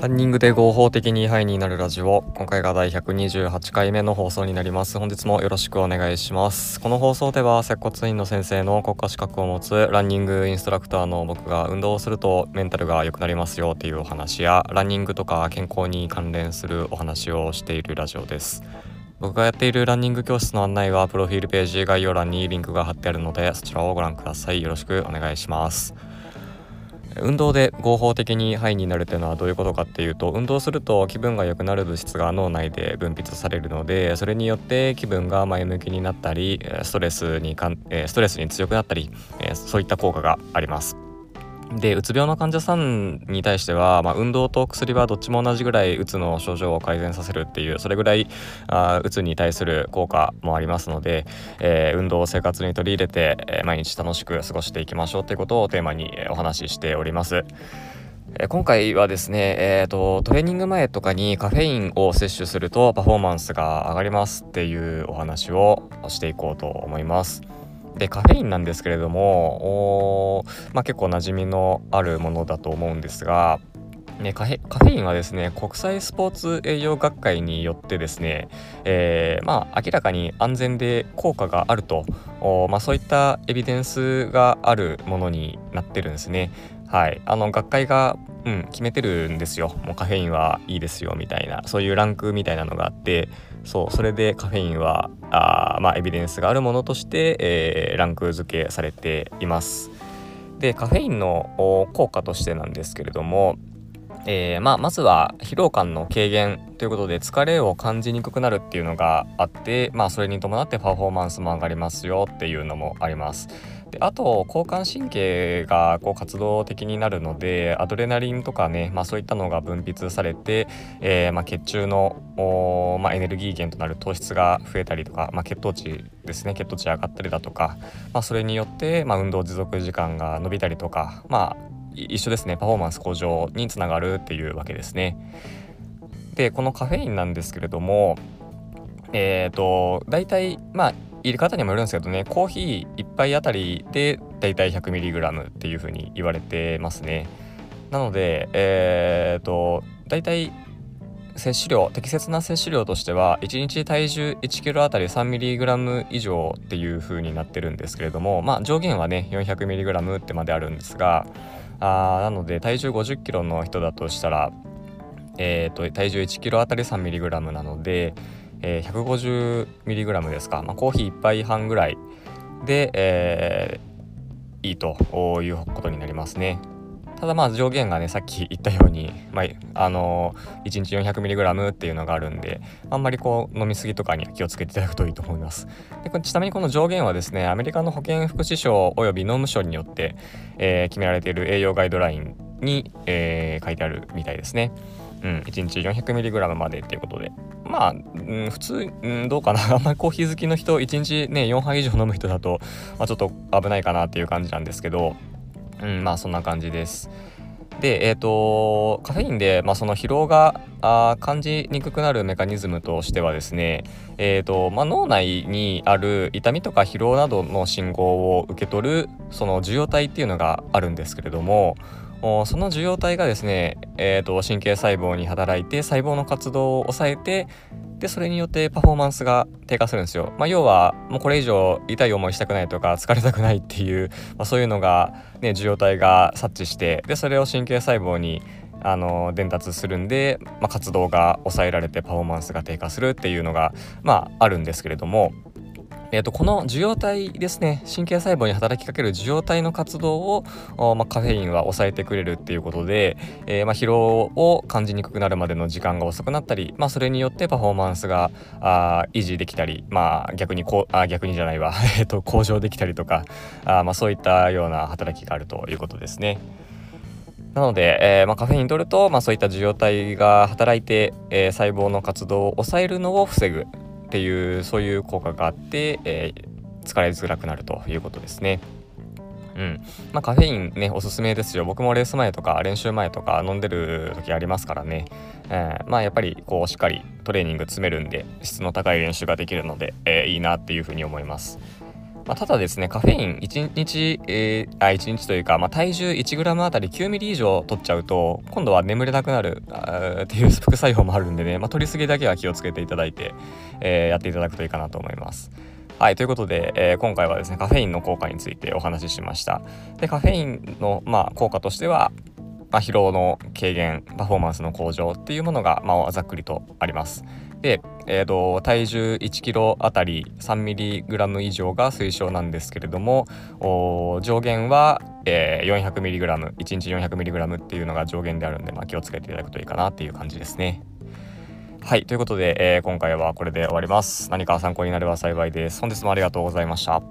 ランニングで合法的にハイになるラジオ。今回が第128回目の放送になります。本日もよろしくお願いします。この放送では接骨院の先生の国家資格を持つランニングインストラクターの僕が運動をするとメンタルが良くなりますよっていうお話やランニングとか健康に関連するお話をしているラジオです。僕がやっているランニング教室の案内はプロフィールページ概要欄にリンクが貼ってあるのでそちらをご覧ください。よろしくお願いします。運動で合法的にハイになるというのはどういうことかっていうと運動すると気分が良くなる物質が脳内で分泌されるのでそれによって気分が前向きになったりストレスにかんストレスに強くなったりそういった効果があります。でうつ病の患者さんに対しては、まあ、運動と薬はどっちも同じぐらいうつの症状を改善させるっていうそれぐらいあうつに対する効果もありますので、えー、運動を生活に取り入れて、えー、毎日楽しく過ごしていきましょうということをテーマにお話ししております。今回はですね、えーと、トレーニング前とかにカフェインを摂取するとパフォーマンスが上がりますっていうお話をしていこうと思います。でカフェインなんですけれども、まあ、結構馴染みのあるものだと思うんですが、ね、カフェインはですね国際スポーツ栄養学会によってですね、えー、まあ、明らかに安全で効果があると、まあ、そういったエビデンスがあるものになってるんですね。はい、あの学会が、うん、決めてるんですよ。もうカフェインはいいですよみたいな。そういうランクみたいなのがあってそうそれでカフェインはあまあエビデンスがあるものとして、えー、ランク付けされています。でカフェインの効果としてなんですけれどもえー、まあ、まずは疲労感の軽減ということで疲れを感じにくくなるっていうのがあって、まあ、それに伴ってパフォーマンスも上がりますよっていうのもあります。であと交感神経がこう活動的になるのでアドレナリンとかね、まあ、そういったのが分泌されて、えー、まあ、血中の、まあ、エネルギー源となる糖質が増えたりとか、ま血糖値ですね血糖値上がったりだとか、まそれによって、ま運動持続時間が伸びたりとか、まあ、一緒ですねパフォーマンス向上につながるっていうわけですね。でこのカフェインなんですけれどもえっ、ー、と大体まあ入れ方にもよるんですけどねコーヒー1杯あたりでだいたい 100mg っていう風に言われてますねなのでえっ、ー、とだいたい摂取量適切な摂取量としては1日体重 1kg あたり 3mg 以上っていう風になってるんですけれどもまあ上限はね 400mg ってまであるんですがあなので体重5 0キロの人だとしたらえーと、体重1キロあたり 3mg なので、えー、150mg ですか、まあ、コーヒー1杯半ぐらいで、えー、いいということになりますね。ただまあ上限がねさっき言ったように、まあ、あのー、1日 400mg っていうのがあるんであんまりこう飲み過ぎとかには気をつけていただくといいと思います。でちなみにこの上限はですねアメリカの保健福祉省および農務省によって、えー、決められている栄養ガイドラインに、えー、書いてあるみたいですね。うん、1日 400mg までっていうことで。まあ、うん、普通、うん、どうかな。あんまりコーヒー好きの人1日ね4杯以上飲む人だと、まあ、ちょっと危ないかなっていう感じなんですけど、うん、まあそんな感じです。で、えーと、カフェインで、まあ、その疲労があ感じにくくなるメカニズムとしてはですね、えーとまあ、脳内にある痛みとか疲労などの信号を受け取るその受容体っていうのがあるんですけれどもその受容体がですね、えーと、神経細胞に働いて細胞の活動を抑えてでそれによってパフォーマンスが低下するんですよ。まあ、要はもうこれ以上痛い思いしたくないとか疲れたくないっていう、まあ、そういうのが、ね、受容体が察知してでそれを神経細胞にあの伝達するんで、まあ、活動が抑えられてパフォーマンスが低下するっていうのが、まあ、あるんですけれどもえーと、この受容体ですね神経細胞に働きかける受容体の活動を、まあ、カフェインは抑えてくれるっていうことで、えー、まあ、疲労を感じにくくなるまでの時間が遅くなったり、まあ、それによってパフォーマンスがあ維持できたり、まあ、逆にこうあ逆にじゃないわ、えと、向上できたりとかあ、まあ、そういったような働きがあるということですね。なので、えー、まあ、カフェイン取ると、まあ、そういった受容体が働いて、えー、細胞の活動を抑えるのを防ぐっていうそういう効果があって、えー、疲れづらくなるということですね。うん。まあ、カフェインねおすすめですよ。僕もレース前とか練習前とか飲んでる時ありますからね、えー、まあやっぱりこうしっかりトレーニング詰めるんで質の高い練習ができるので、えー、いいなっていうふうに思います。まあ、ただですねカフェイン1日、えー、あ1日というか、まあ、体重 1g あたり 9ml 以上取っちゃうと今度は眠れなくなるっていう副作用もあるんでね、まあ、取りすぎだけは気をつけていただいて、えー、やっていただくといいかなと思います。はい、ということで、えー、今回はですね、カフェインの効果についてお話ししました。で、カフェインの、まあ、効果としては、まあ、疲労の軽減、パフォーマンスの向上っていうものが、まあ、ざっくりとあります。で、えーと、体重1キロあたり 3mg 以上が推奨なんですけれども上限は、えー、400mg1 日 400mg っていうのが上限であるんで、まあ、気をつけていただくといいかなっていう感じですね。はいということで、えー、今回はこれで終わります。何か参考になれば幸いです。本日もありがとうございました。